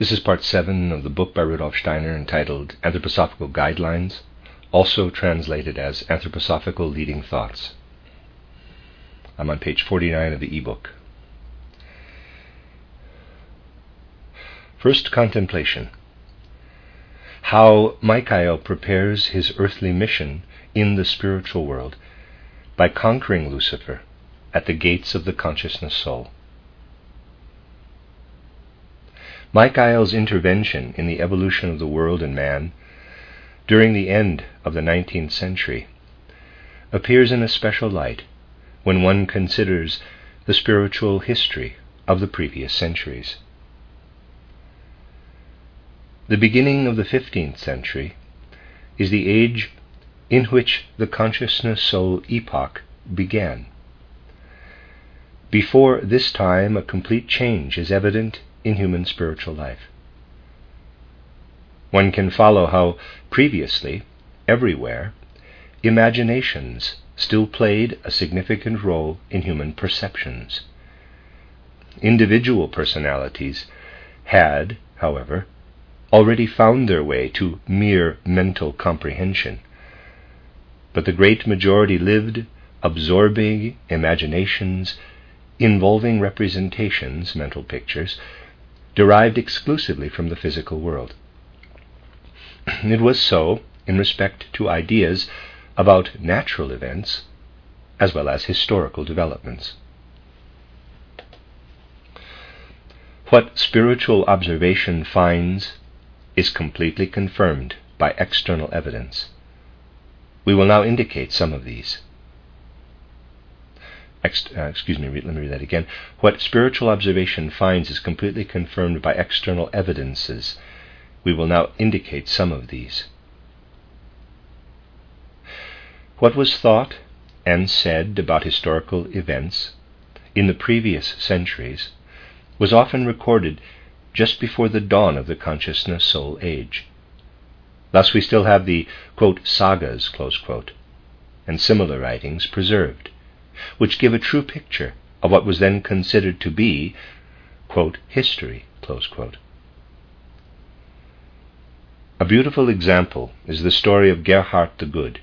This is part seven of the book by Rudolf Steiner entitled Anthroposophical Guidelines, also translated as Anthroposophical Leading Thoughts. I'm on page 49 of the ebook. First contemplation How Michael prepares his earthly mission in the spiritual world by conquering Lucifer at the gates of the consciousness soul. Michael's intervention in the evolution of the world and man during the end of the 19th century appears in a special light when one considers the spiritual history of the previous centuries. The beginning of the 15th century is the age in which the consciousness soul epoch began. Before this time, a complete change is evident in human spiritual life. One can follow how previously, everywhere, imaginations still played a significant role in human perceptions. Individual personalities had, however, already found their way to mere mental comprehension. But the great majority lived absorbing imaginations involving representations, mental pictures, derived exclusively from the physical world. It was so in respect to ideas about natural events as well as historical developments. What spiritual observation finds is completely confirmed by external evidence. We will now indicate some of these. Ex- uh, excuse me, let me read that again. What spiritual observation finds is completely confirmed by external evidences. We will now indicate some of these. What was thought and said about historical events in the previous centuries was often recorded just before the dawn of the consciousness soul age. Thus, we still have the quote, sagas quote, and similar writings preserved which give a true picture of what was then considered to be, quote, history, A beautiful example is the story of Gerhard the Good,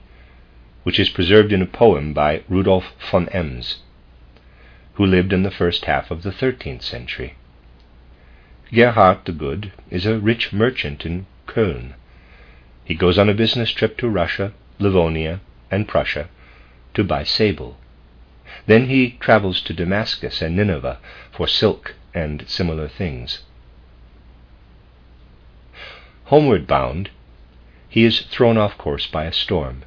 which is preserved in a poem by Rudolf von Ems, who lived in the first half of the thirteenth century. Gerhard the Good is a rich merchant in Köln. He goes on a business trip to Russia, Livonia, and Prussia to buy sable. Then he travels to Damascus and Nineveh for silk and similar things. Homeward bound, he is thrown off course by a storm.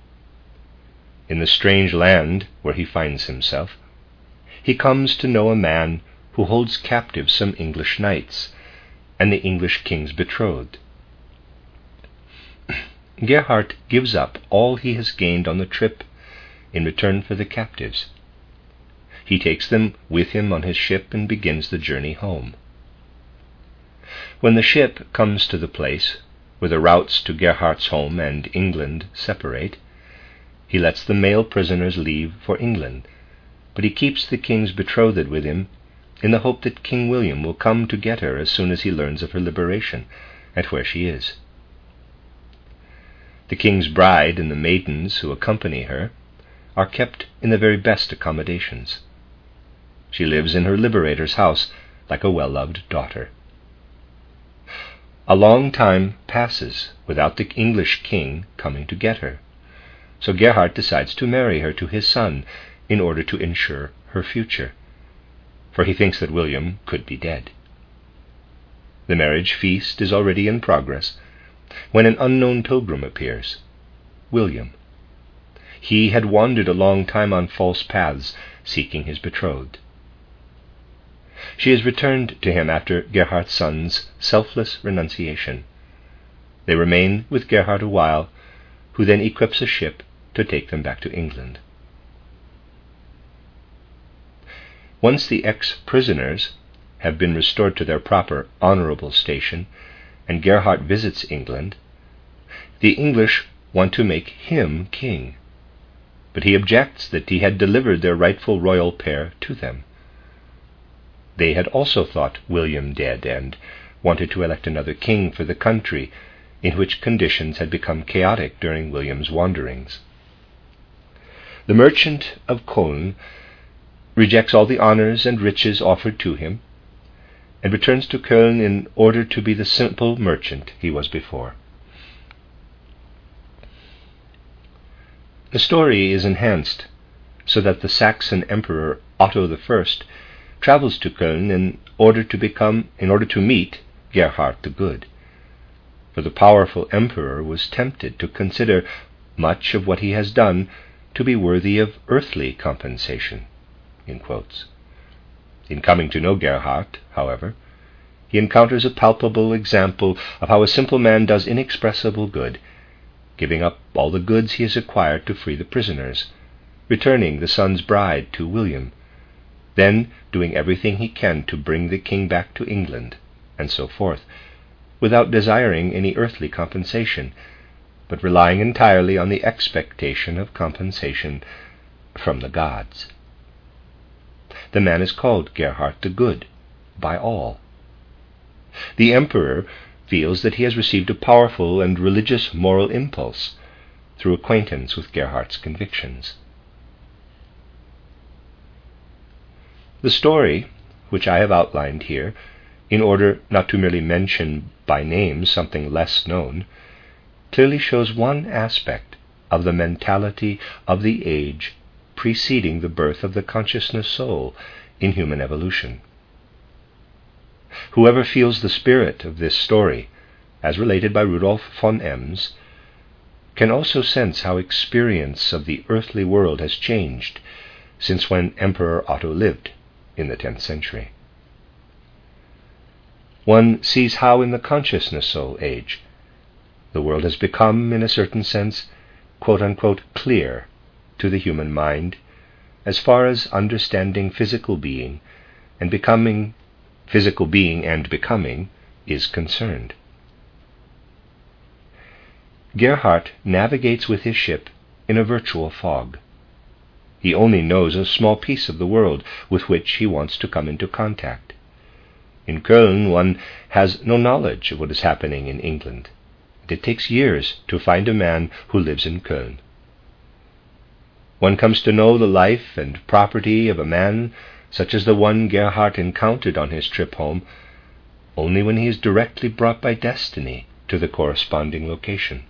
In the strange land where he finds himself, he comes to know a man who holds captive some English knights and the English king's betrothed. Gerhard gives up all he has gained on the trip in return for the captives he takes them with him on his ship and begins the journey home. When the ship comes to the place where the routes to Gerhard's home and England separate, he lets the male prisoners leave for England, but he keeps the king's betrothed with him in the hope that King William will come to get her as soon as he learns of her liberation and where she is. The king's bride and the maidens who accompany her are kept in the very best accommodations. She lives in her liberator's house like a well loved daughter. A long time passes without the English king coming to get her, so Gerhard decides to marry her to his son in order to ensure her future, for he thinks that William could be dead. The marriage feast is already in progress when an unknown pilgrim appears, William. He had wandered a long time on false paths, seeking his betrothed. She is returned to him after Gerhard's son's selfless renunciation. They remain with Gerhard a while, who then equips a ship to take them back to England. Once the ex prisoners have been restored to their proper honorable station, and Gerhard visits England, the English want to make him king. But he objects that he had delivered their rightful royal pair to them. They had also thought William dead, and wanted to elect another king for the country, in which conditions had become chaotic during William's wanderings. The merchant of Cologne rejects all the honors and riches offered to him, and returns to Köln in order to be the simple merchant he was before. The story is enhanced so that the Saxon Emperor Otto I travels to Köln in order to become in order to meet Gerhard the Good. For the powerful emperor was tempted to consider much of what he has done to be worthy of earthly compensation. In, in coming to know Gerhard, however, he encounters a palpable example of how a simple man does inexpressible good, giving up all the goods he has acquired to free the prisoners, returning the son's bride to William, then doing everything he can to bring the king back to England, and so forth, without desiring any earthly compensation, but relying entirely on the expectation of compensation from the gods. The man is called Gerhard the Good by all. The emperor feels that he has received a powerful and religious moral impulse through acquaintance with Gerhard's convictions. The story, which I have outlined here, in order not to merely mention by name something less known, clearly shows one aspect of the mentality of the age preceding the birth of the consciousness soul in human evolution. Whoever feels the spirit of this story, as related by Rudolf von Ems, can also sense how experience of the earthly world has changed since when Emperor Otto lived in the 10th century. One sees how in the consciousness soul age the world has become, in a certain sense, quote unquote, clear to the human mind as far as understanding physical being and becoming physical being and becoming is concerned. Gerhard navigates with his ship in a virtual fog. He only knows a small piece of the world with which he wants to come into contact. In Köln, one has no knowledge of what is happening in England. And it takes years to find a man who lives in Köln. One comes to know the life and property of a man such as the one Gerhard encountered on his trip home, only when he is directly brought by destiny to the corresponding location.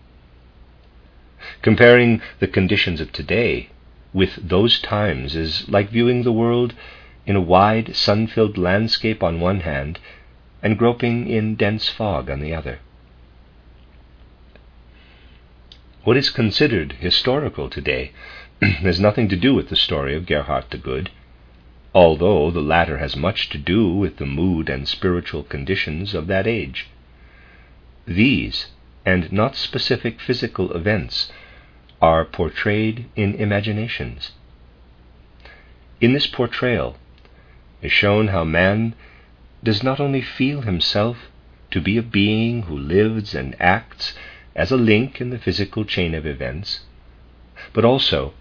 Comparing the conditions of today with those times is like viewing the world in a wide, sun filled landscape on one hand and groping in dense fog on the other. What is considered historical today has nothing to do with the story of Gerhard the Good, although the latter has much to do with the mood and spiritual conditions of that age. These, and not specific physical events, are portrayed in imaginations. In this portrayal is shown how man does not only feel himself to be a being who lives and acts as a link in the physical chain of events, but also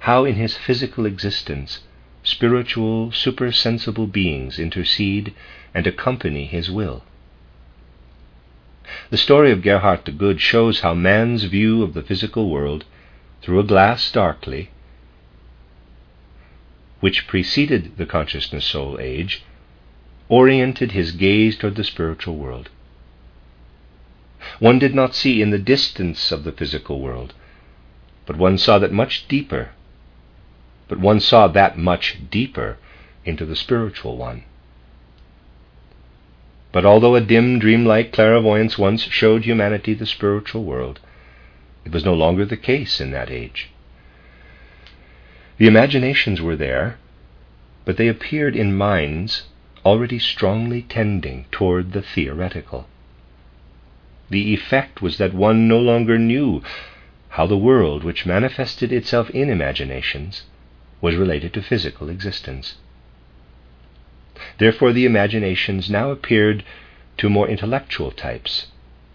how in his physical existence spiritual, supersensible beings intercede and accompany his will. The story of Gerhard the Good shows how man's view of the physical world through a glass darkly, which preceded the consciousness soul age, oriented his gaze toward the spiritual world. One did not see in the distance of the physical world, but one saw that much deeper but one saw that much deeper into the spiritual one. But although a dim, dreamlike clairvoyance once showed humanity the spiritual world, it was no longer the case in that age. The imaginations were there, but they appeared in minds already strongly tending toward the theoretical. The effect was that one no longer knew how the world, which manifested itself in imaginations, was related to physical existence. Therefore, the imaginations now appeared to more intellectual types,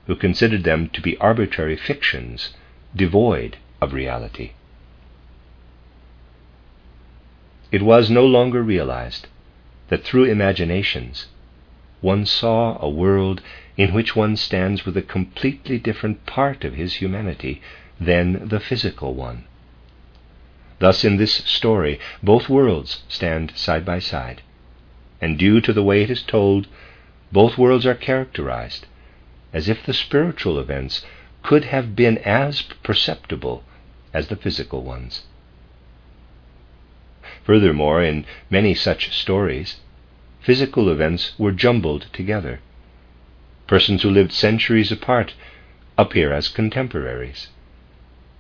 who considered them to be arbitrary fictions devoid of reality. It was no longer realized that through imaginations one saw a world in which one stands with a completely different part of his humanity than the physical one. Thus, in this story, both worlds stand side by side, and due to the way it is told, both worlds are characterized as if the spiritual events could have been as perceptible as the physical ones. Furthermore, in many such stories, physical events were jumbled together. Persons who lived centuries apart appear as contemporaries.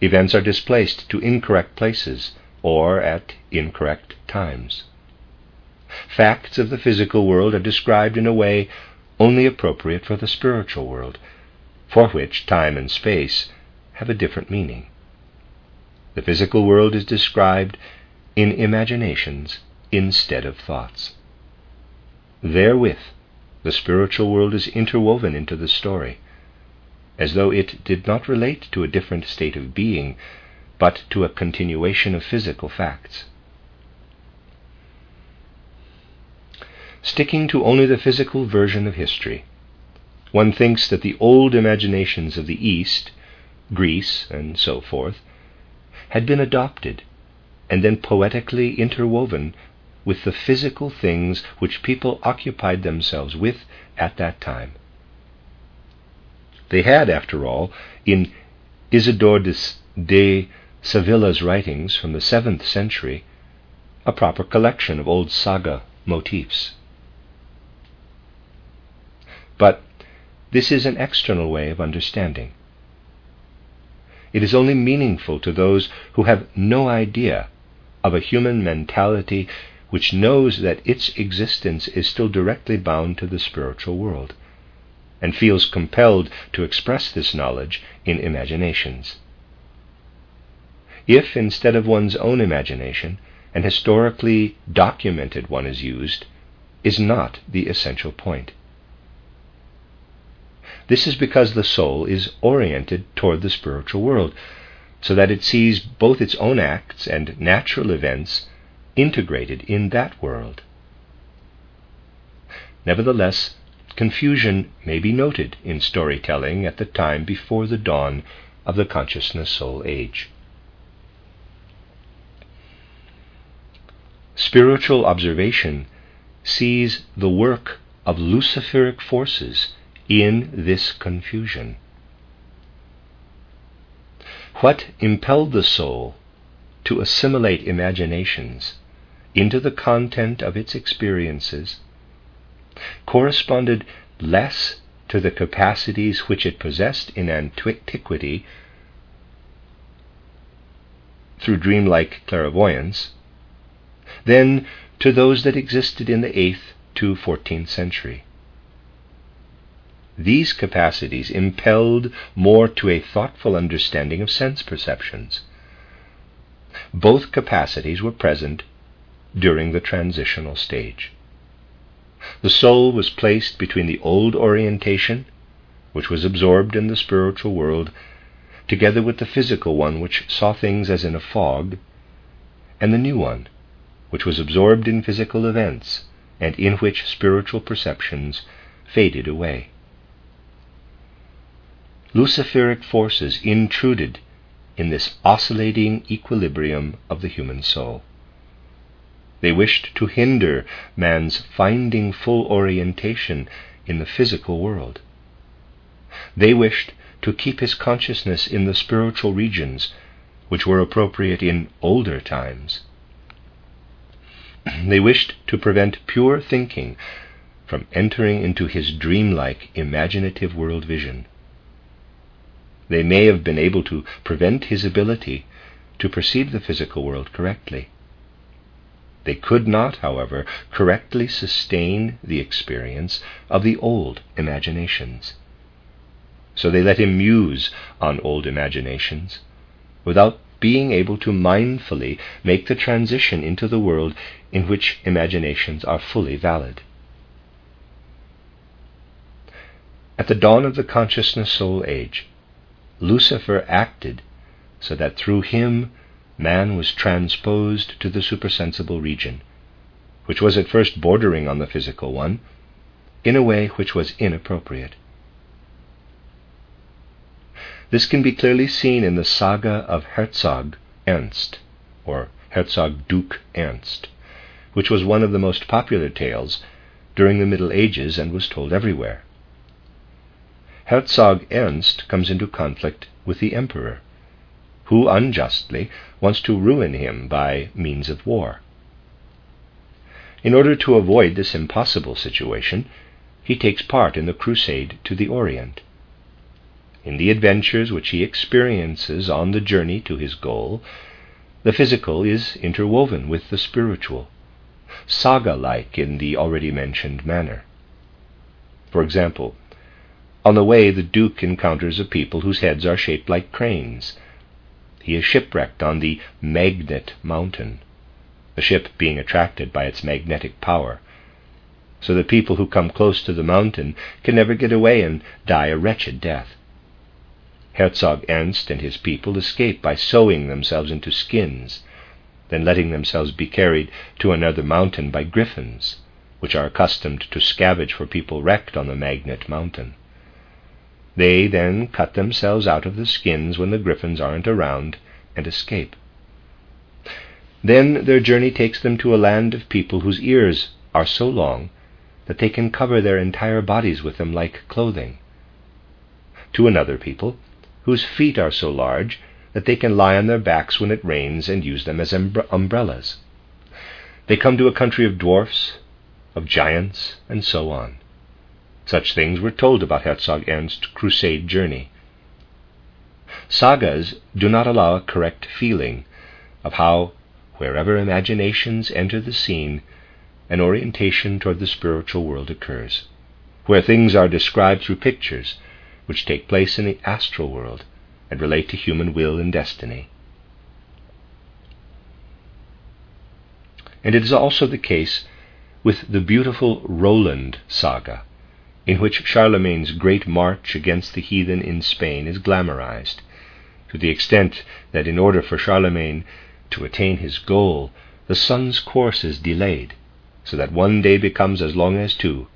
Events are displaced to incorrect places or at incorrect times. Facts of the physical world are described in a way only appropriate for the spiritual world, for which time and space have a different meaning. The physical world is described in imaginations instead of thoughts. Therewith, the spiritual world is interwoven into the story, as though it did not relate to a different state of being, but to a continuation of physical facts. Sticking to only the physical version of history, one thinks that the old imaginations of the East, Greece, and so forth, had been adopted and then poetically interwoven with the physical things which people occupied themselves with at that time. They had, after all, in Isidore de, Sevilla's writings from the seventh century, a proper collection of old saga motifs. But this is an external way of understanding. It is only meaningful to those who have no idea of a human mentality which knows that its existence is still directly bound to the spiritual world, and feels compelled to express this knowledge in imaginations. If, instead of one's own imagination, an historically documented one is used, is not the essential point. This is because the soul is oriented toward the spiritual world, so that it sees both its own acts and natural events integrated in that world. Nevertheless, confusion may be noted in storytelling at the time before the dawn of the consciousness soul age. Spiritual observation sees the work of luciferic forces in this confusion. What impelled the soul to assimilate imaginations into the content of its experiences corresponded less to the capacities which it possessed in antiquity through dreamlike clairvoyance than to those that existed in the 8th to 14th century. These capacities impelled more to a thoughtful understanding of sense perceptions. Both capacities were present during the transitional stage. The soul was placed between the old orientation, which was absorbed in the spiritual world, together with the physical one, which saw things as in a fog, and the new one, which was absorbed in physical events, and in which spiritual perceptions faded away. Luciferic forces intruded in this oscillating equilibrium of the human soul. They wished to hinder man's finding full orientation in the physical world. They wished to keep his consciousness in the spiritual regions which were appropriate in older times. They wished to prevent pure thinking from entering into his dreamlike imaginative world vision. They may have been able to prevent his ability to perceive the physical world correctly. They could not, however, correctly sustain the experience of the old imaginations. So they let him muse on old imaginations without being able to mindfully make the transition into the world in which imaginations are fully valid. At the dawn of the consciousness soul age, Lucifer acted so that through him man was transposed to the supersensible region, which was at first bordering on the physical one, in a way which was inappropriate. This can be clearly seen in the saga of Herzog Ernst, or Herzog Duke Ernst, which was one of the most popular tales during the Middle Ages and was told everywhere. Herzog Ernst comes into conflict with the emperor, who unjustly wants to ruin him by means of war. In order to avoid this impossible situation, he takes part in the crusade to the Orient. In the adventures which he experiences on the journey to his goal, the physical is interwoven with the spiritual, saga like in the already mentioned manner. For example, on the way, the Duke encounters a people whose heads are shaped like cranes. He is shipwrecked on the Magnet Mountain, the ship being attracted by its magnetic power. So the people who come close to the mountain can never get away and die a wretched death. Herzog Ernst and his people escape by sewing themselves into skins, then letting themselves be carried to another mountain by griffins, which are accustomed to scavenge for people wrecked on the Magnet Mountain. They then cut themselves out of the skins when the griffins aren't around and escape. Then their journey takes them to a land of people whose ears are so long that they can cover their entire bodies with them like clothing. To another people whose feet are so large that they can lie on their backs when it rains and use them as umbrellas. They come to a country of dwarfs, of giants, and so on. Such things were told about Herzog Ernst's crusade journey. Sagas do not allow a correct feeling of how, wherever imaginations enter the scene, an orientation toward the spiritual world occurs, where things are described through pictures which take place in the astral world and relate to human will and destiny. And it is also the case with the beautiful Roland saga in which Charlemagne's great march against the heathen in Spain is glamorized, to the extent that in order for Charlemagne to attain his goal, the sun's course is delayed, so that one day becomes as long as two,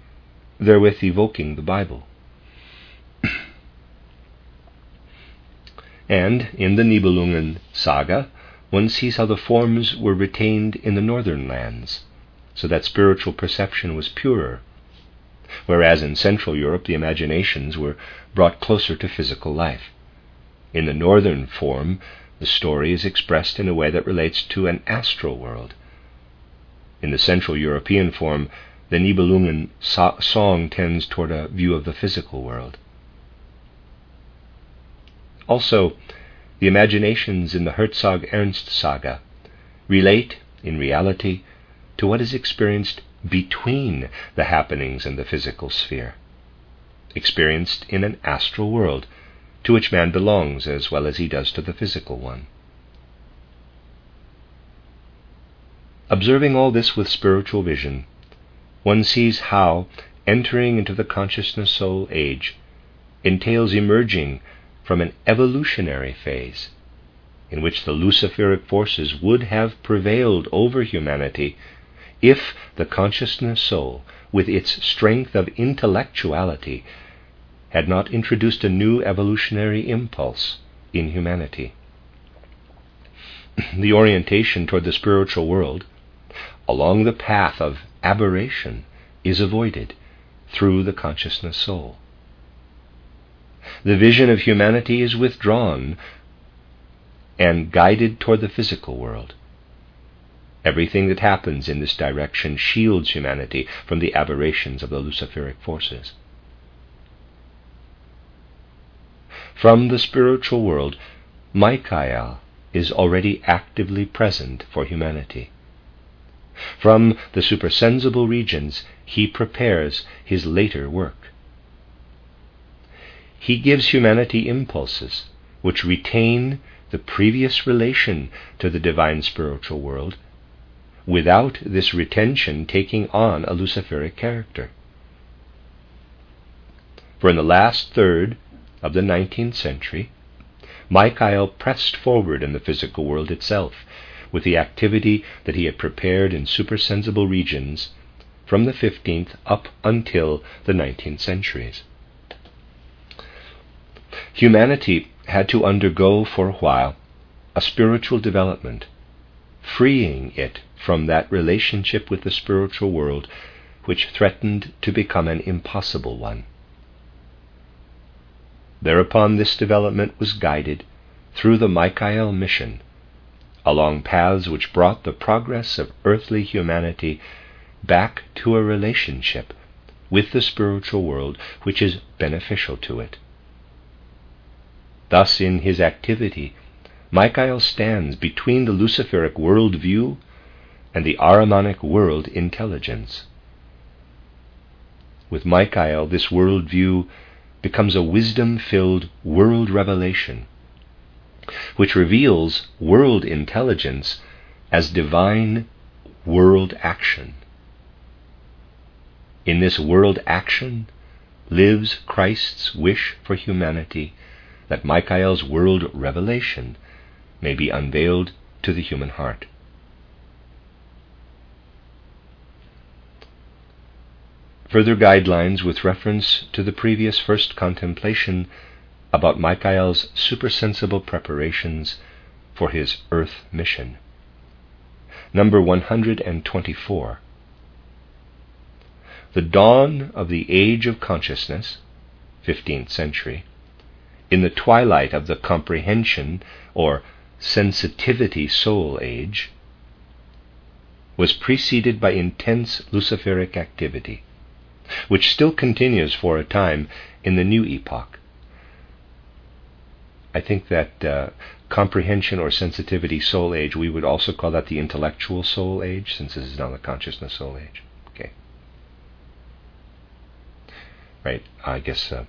therewith evoking the Bible. and in the Nibelungen saga, one sees how the forms were retained in the northern lands, so that spiritual perception was purer whereas in Central Europe the imaginations were brought closer to physical life. In the northern form, the story is expressed in a way that relates to an astral world. In the Central European form, the Nibelungen so- song tends toward a view of the physical world. Also, the imaginations in the Herzog Ernst saga relate, in reality, to what is experienced between the happenings in the physical sphere, experienced in an astral world to which man belongs as well as he does to the physical one. Observing all this with spiritual vision, one sees how entering into the consciousness soul age entails emerging from an evolutionary phase in which the Luciferic forces would have prevailed over humanity if the consciousness soul, with its strength of intellectuality, had not introduced a new evolutionary impulse in humanity. the orientation toward the spiritual world along the path of aberration is avoided through the consciousness soul. The vision of humanity is withdrawn and guided toward the physical world. Everything that happens in this direction shields humanity from the aberrations of the Luciferic forces. From the spiritual world, Michael is already actively present for humanity. From the supersensible regions, he prepares his later work. He gives humanity impulses which retain the previous relation to the divine spiritual world without this retention taking on a Luciferic character. For in the last third of the 19th century, Michael pressed forward in the physical world itself with the activity that he had prepared in supersensible regions from the 15th up until the 19th centuries. Humanity had to undergo for a while a spiritual development, freeing it from that relationship with the spiritual world which threatened to become an impossible one. Thereupon, this development was guided through the Michael mission along paths which brought the progress of earthly humanity back to a relationship with the spiritual world which is beneficial to it. Thus, in his activity, Michael stands between the Luciferic world view and the Ahrimanic world intelligence. With Michael, this world view becomes a wisdom filled world revelation, which reveals world intelligence as divine world action. In this world action lives Christ's wish for humanity that Michael's world revelation may be unveiled to the human heart. Further guidelines with reference to the previous first contemplation about Michael's supersensible preparations for his earth mission. Number 124. The dawn of the age of consciousness, 15th century, in the twilight of the comprehension or sensitivity soul age, was preceded by intense Luciferic activity, which still continues for a time in the new epoch. I think that uh, comprehension or sensitivity soul age, we would also call that the intellectual soul age, since this is now the consciousness soul age. Okay. Right, I guess uh,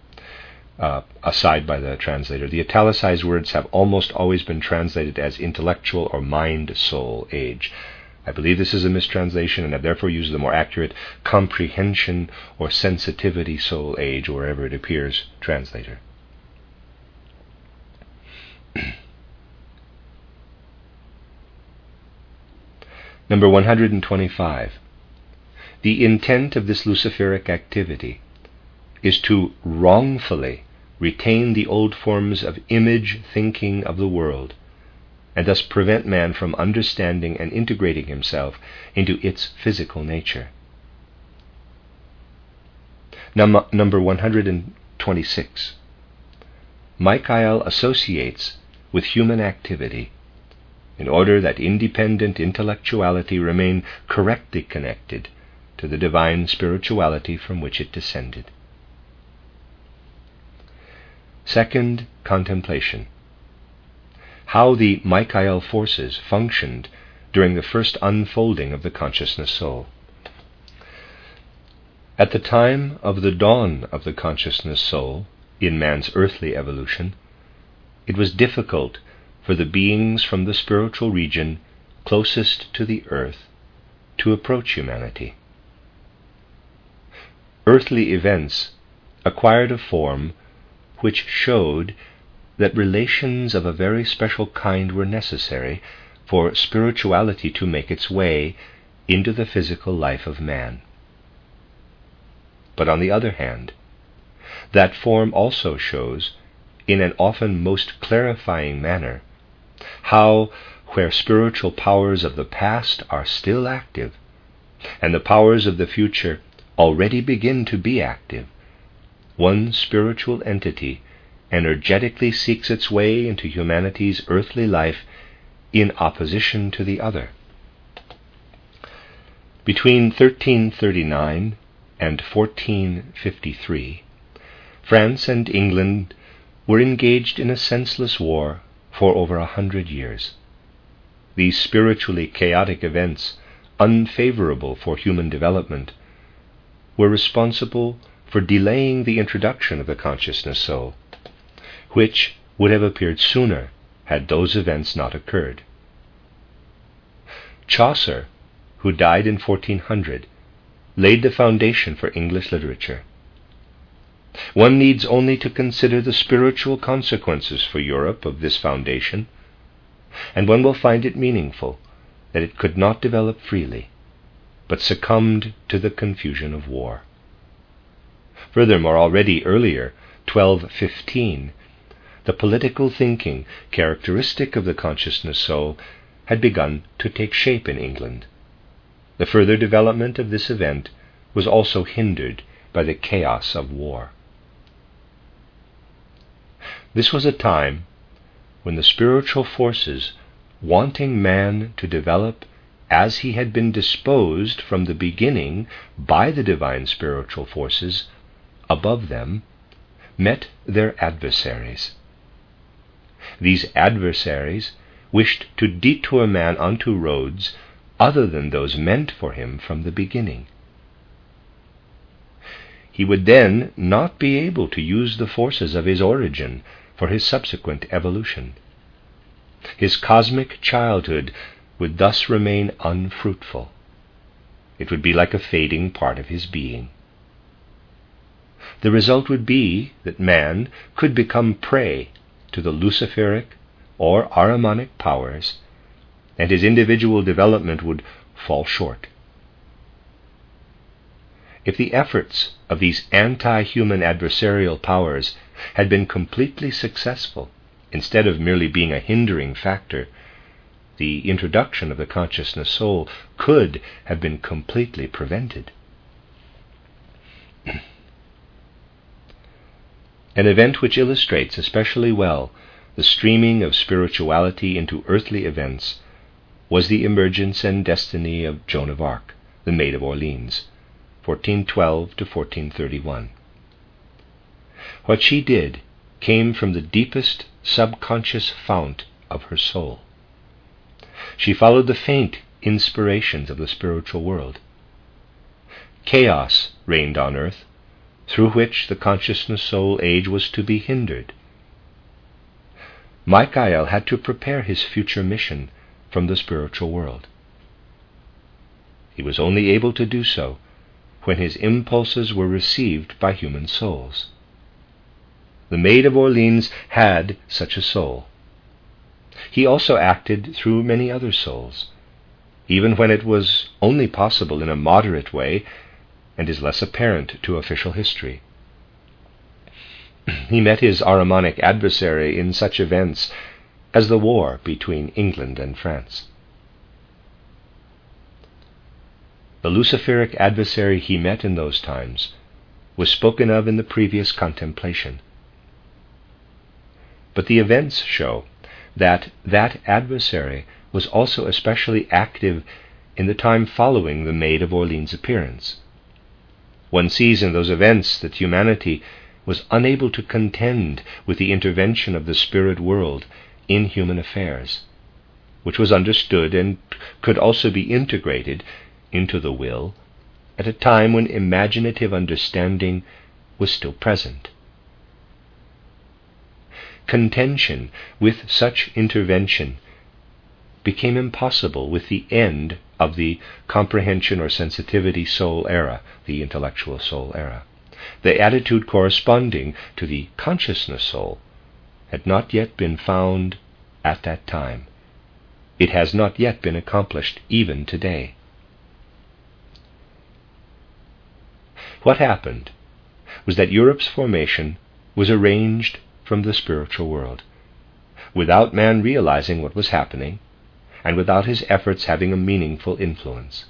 uh, aside by the translator. The italicized words have almost always been translated as intellectual or mind soul age. I believe this is a mistranslation and have therefore used the more accurate comprehension or sensitivity soul age wherever it appears, translator. Number 125. The intent of this Luciferic activity is to wrongfully retain the old forms of image thinking of the world, and thus prevent man from understanding and integrating himself into its physical nature. Num- number 126. Michael associates with human activity in order that independent intellectuality remain correctly connected to the divine spirituality from which it descended. Second, contemplation. How the Michael forces functioned during the first unfolding of the consciousness soul. At the time of the dawn of the consciousness soul in man's earthly evolution, it was difficult for the beings from the spiritual region closest to the earth to approach humanity. Earthly events acquired a form which showed that relations of a very special kind were necessary for spirituality to make its way into the physical life of man. But on the other hand, that form also shows, in an often most clarifying manner, how, where spiritual powers of the past are still active, and the powers of the future already begin to be active, one spiritual entity energetically seeks its way into humanity's earthly life in opposition to the other. Between 1339 and 1453, France and England were engaged in a senseless war for over a hundred years. These spiritually chaotic events, unfavorable for human development, were responsible for delaying the introduction of the consciousness soul, which would have appeared sooner had those events not occurred. Chaucer, who died in 1400, laid the foundation for English literature. One needs only to consider the spiritual consequences for Europe of this foundation, and one will find it meaningful that it could not develop freely, but succumbed to the confusion of war. Furthermore, already earlier, 1215, the political thinking characteristic of the consciousness soul had begun to take shape in England. The further development of this event was also hindered by the chaos of war. This was a time when the spiritual forces wanting man to develop as he had been disposed from the beginning by the divine spiritual forces above them, met their adversaries. These adversaries wished to detour man onto roads other than those meant for him from the beginning. He would then not be able to use the forces of his origin for his subsequent evolution. His cosmic childhood would thus remain unfruitful. It would be like a fading part of his being. The result would be that man could become prey to the Luciferic or Ahrimanic powers, and his individual development would fall short. If the efforts of these anti human adversarial powers had been completely successful, instead of merely being a hindering factor, the introduction of the consciousness soul could have been completely prevented. An event which illustrates especially well the streaming of spirituality into earthly events was the emergence and destiny of Joan of Arc, the Maid of Orleans, 1412 to 1431. What she did came from the deepest subconscious fount of her soul. She followed the faint inspirations of the spiritual world. Chaos reigned on earth, through which the consciousness soul age was to be hindered. Michael had to prepare his future mission from the spiritual world. He was only able to do so when his impulses were received by human souls. The Maid of Orleans had such a soul. He also acted through many other souls, even when it was only possible in a moderate way and is less apparent to official history. he met his Ahrimanic adversary in such events as the war between England and France. The Luciferic adversary he met in those times was spoken of in the previous contemplation. But the events show that that adversary was also especially active in the time following the Maid of Orleans' appearance. One sees in those events that humanity was unable to contend with the intervention of the spirit world in human affairs, which was understood and could also be integrated into the will at a time when imaginative understanding was still present. Contention with such intervention became impossible with the end of the comprehension or sensitivity soul era, the intellectual soul era the attitude corresponding to the consciousness soul, had not yet been found at that time. It has not yet been accomplished even today. What happened was that Europe's formation was arranged from the spiritual world, without man realizing what was happening, and without his efforts having a meaningful influence.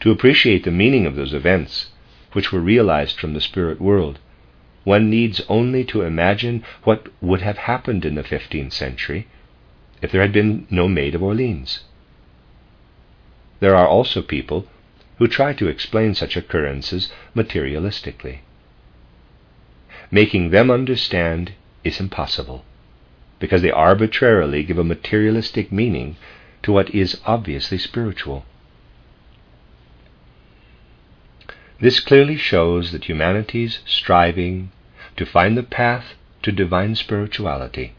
To appreciate the meaning of those events, which were realized from the spirit world, one needs only to imagine what would have happened in the 15th century if there had been no Maid of Orleans. There are also people who try to explain such occurrences materialistically. Making them understand is impossible, because they arbitrarily give a materialistic meaning to what is obviously spiritual. This clearly shows that humanity's striving to find the path to divine spirituality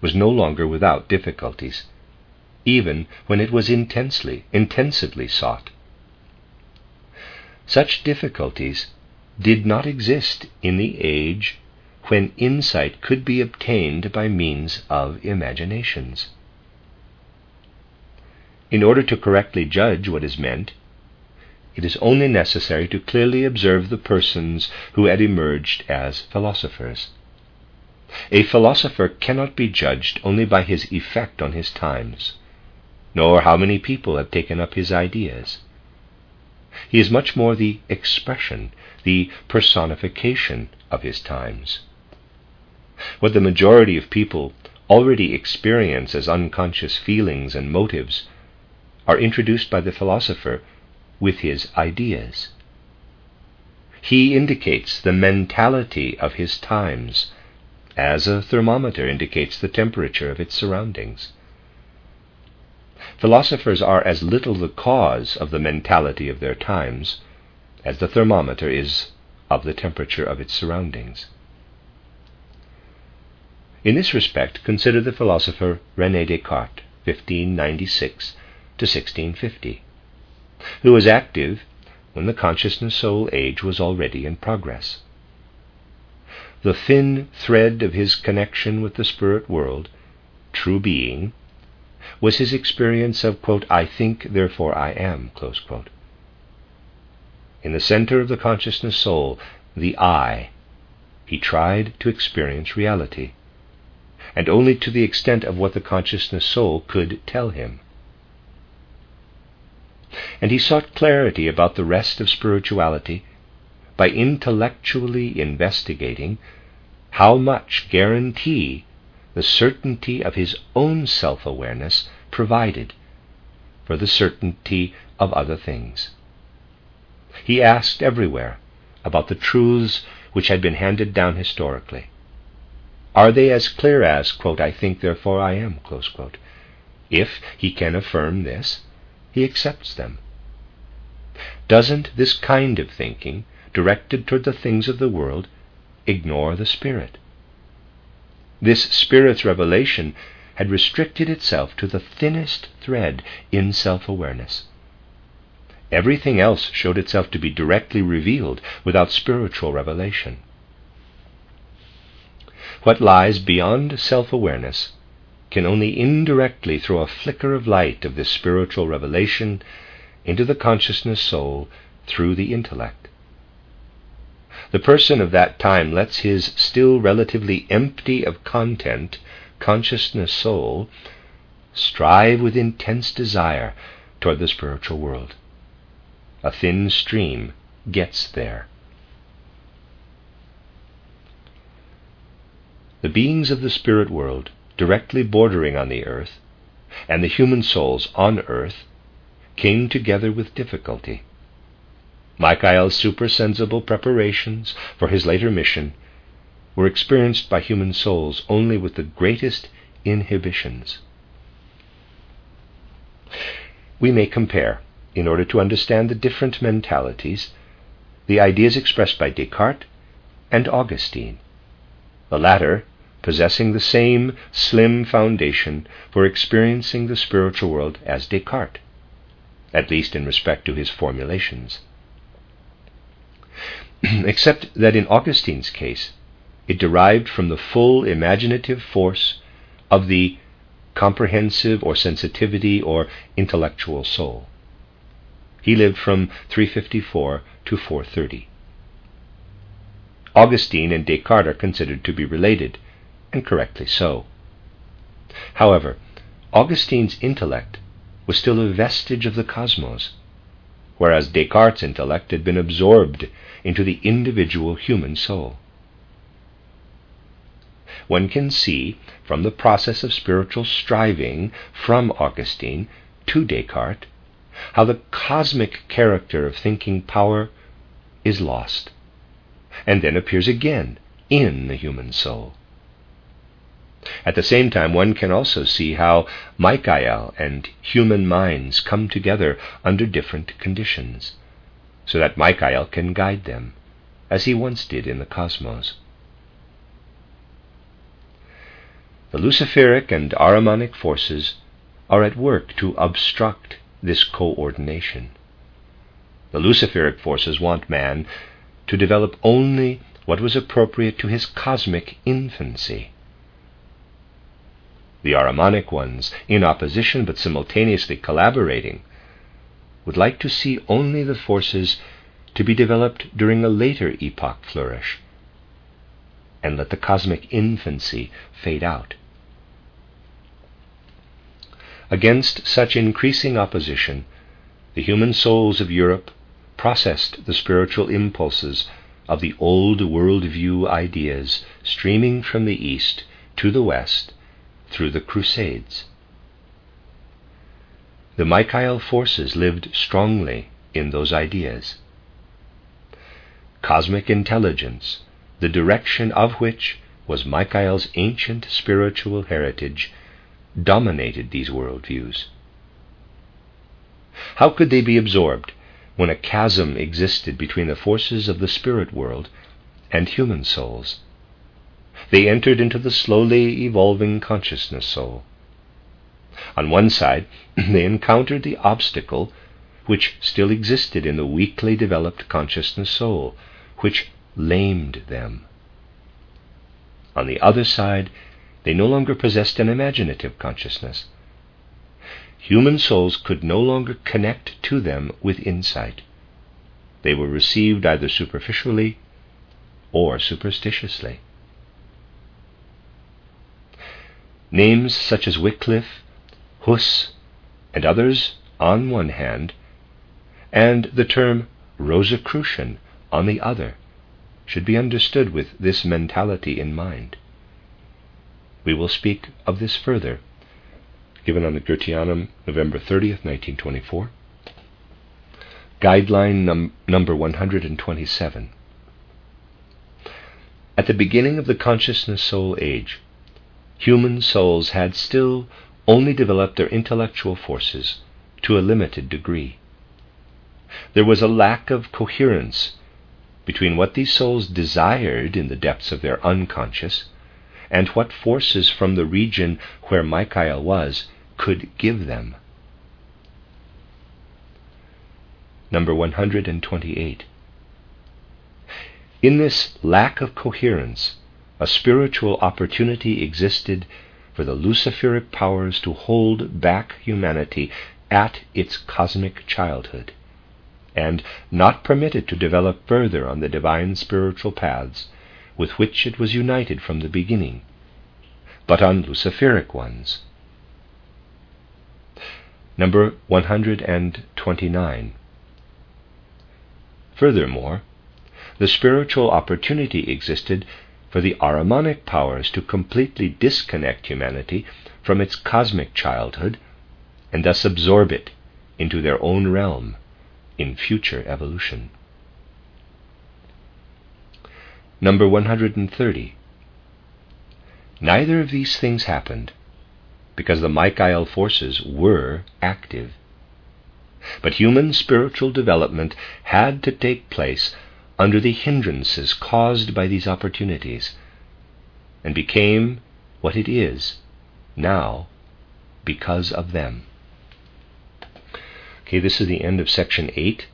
was no longer without difficulties, even when it was intensely, intensively sought. Such difficulties did not exist in the age when insight could be obtained by means of imaginations. In order to correctly judge what is meant, it is only necessary to clearly observe the persons who had emerged as philosophers. A philosopher cannot be judged only by his effect on his times, nor how many people have taken up his ideas. He is much more the expression, the personification of his times. What the majority of people already experience as unconscious feelings and motives are introduced by the philosopher with his ideas. He indicates the mentality of his times, as a thermometer indicates the temperature of its surroundings. Philosophers are as little the cause of the mentality of their times as the thermometer is of the temperature of its surroundings. In this respect, consider the philosopher Rene Descartes, 1596 to 1650 who was active when the consciousness soul age was already in progress. The thin thread of his connection with the spirit world, true being, was his experience of, quote, I think, therefore I am, In the center of the consciousness soul, the I, he tried to experience reality, and only to the extent of what the consciousness soul could tell him and he sought clarity about the rest of spirituality by intellectually investigating how much guarantee the certainty of his own self awareness provided for the certainty of other things. He asked everywhere about the truths which had been handed down historically. Are they as clear as, quote, I think, therefore I am, If he can affirm this, he accepts them. Doesn't this kind of thinking, directed toward the things of the world, ignore the Spirit? This Spirit's revelation had restricted itself to the thinnest thread in self awareness. Everything else showed itself to be directly revealed without spiritual revelation. What lies beyond self awareness can only indirectly throw a flicker of light of this spiritual revelation into the consciousness soul through the intellect. The person of that time lets his still relatively empty of content consciousness soul strive with intense desire toward the spiritual world. A thin stream gets there. The beings of the spirit world directly bordering on the earth, and the human souls on earth, came together with difficulty. Michael's supersensible preparations for his later mission were experienced by human souls only with the greatest inhibitions. We may compare, in order to understand the different mentalities, the ideas expressed by Descartes and Augustine. The latter possessing the same slim foundation for experiencing the spiritual world as Descartes, at least in respect to his formulations. Except that in Augustine's case, it derived from the full imaginative force of the comprehensive or sensitivity or intellectual soul. He lived from 354 to 430. Augustine and Descartes are considered to be related, and correctly so. However, Augustine's intellect was still a vestige of the cosmos, whereas Descartes' intellect had been absorbed into the individual human soul. One can see from the process of spiritual striving from Augustine to Descartes how the cosmic character of thinking power is lost, and then appears again in the human soul. At the same time, one can also see how Michael and human minds come together under different conditions, so that Michael can guide them, as he once did in the cosmos. The Luciferic and Ahrimanic forces are at work to obstruct this coordination. The Luciferic forces want man to develop only what was appropriate to his cosmic infancy the Ahrimanic ones, in opposition but simultaneously collaborating, would like to see only the forces to be developed during a later epoch flourish, and let the cosmic infancy fade out. Against such increasing opposition, the human souls of Europe processed the spiritual impulses of the old worldview ideas streaming from the East to the West through the Crusades. The Michael forces lived strongly in those ideas. Cosmic intelligence, the direction of which was Michael's ancient spiritual heritage, dominated these worldviews. How could they be absorbed when a chasm existed between the forces of the spirit world and human souls? They entered into the slowly evolving consciousness soul. On one side, they encountered the obstacle which still existed in the weakly developed consciousness soul, which lamed them. On the other side, they no longer possessed an imaginative consciousness. Human souls could no longer connect to them with insight. They were received either superficially or superstitiously. Names such as Wycliffe, Huss, and others on one hand, and the term Rosicrucian on the other, should be understood with this mentality in mind. We will speak of this further, given on the Goetheanum, November 30th, 1924. Guideline num- number 127. At the beginning of the consciousness soul age, human souls had still only developed their intellectual forces to a limited degree. There was a lack of coherence between what these souls desired in the depths of their unconscious and what forces from the region where Michael was could give them. Number 128. In this lack of coherence, a spiritual opportunity existed for the Luciferic powers to hold back humanity at its cosmic childhood, and not permit it to develop further on the divine spiritual paths with which it was united from the beginning, but on Luciferic ones. Number 129. Furthermore, the spiritual opportunity existed for the Ahrimanic powers to completely disconnect humanity from its cosmic childhood and thus absorb it into their own realm in future evolution. Number 130. Neither of these things happened because the Michael forces were active. But human spiritual development had to take place under the hindrances caused by these opportunities and became what it is now because of them. Okay, this is the end of section 8,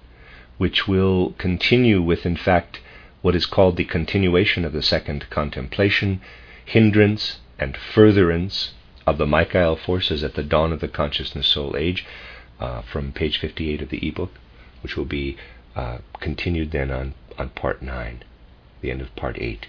which will continue with, in fact, what is called the continuation of the second contemplation, hindrance and furtherance of the Michael forces at the dawn of the consciousness soul age, uh, from page 58 of the ebook, which will be uh, continued then on, on part 9, the end of part 8.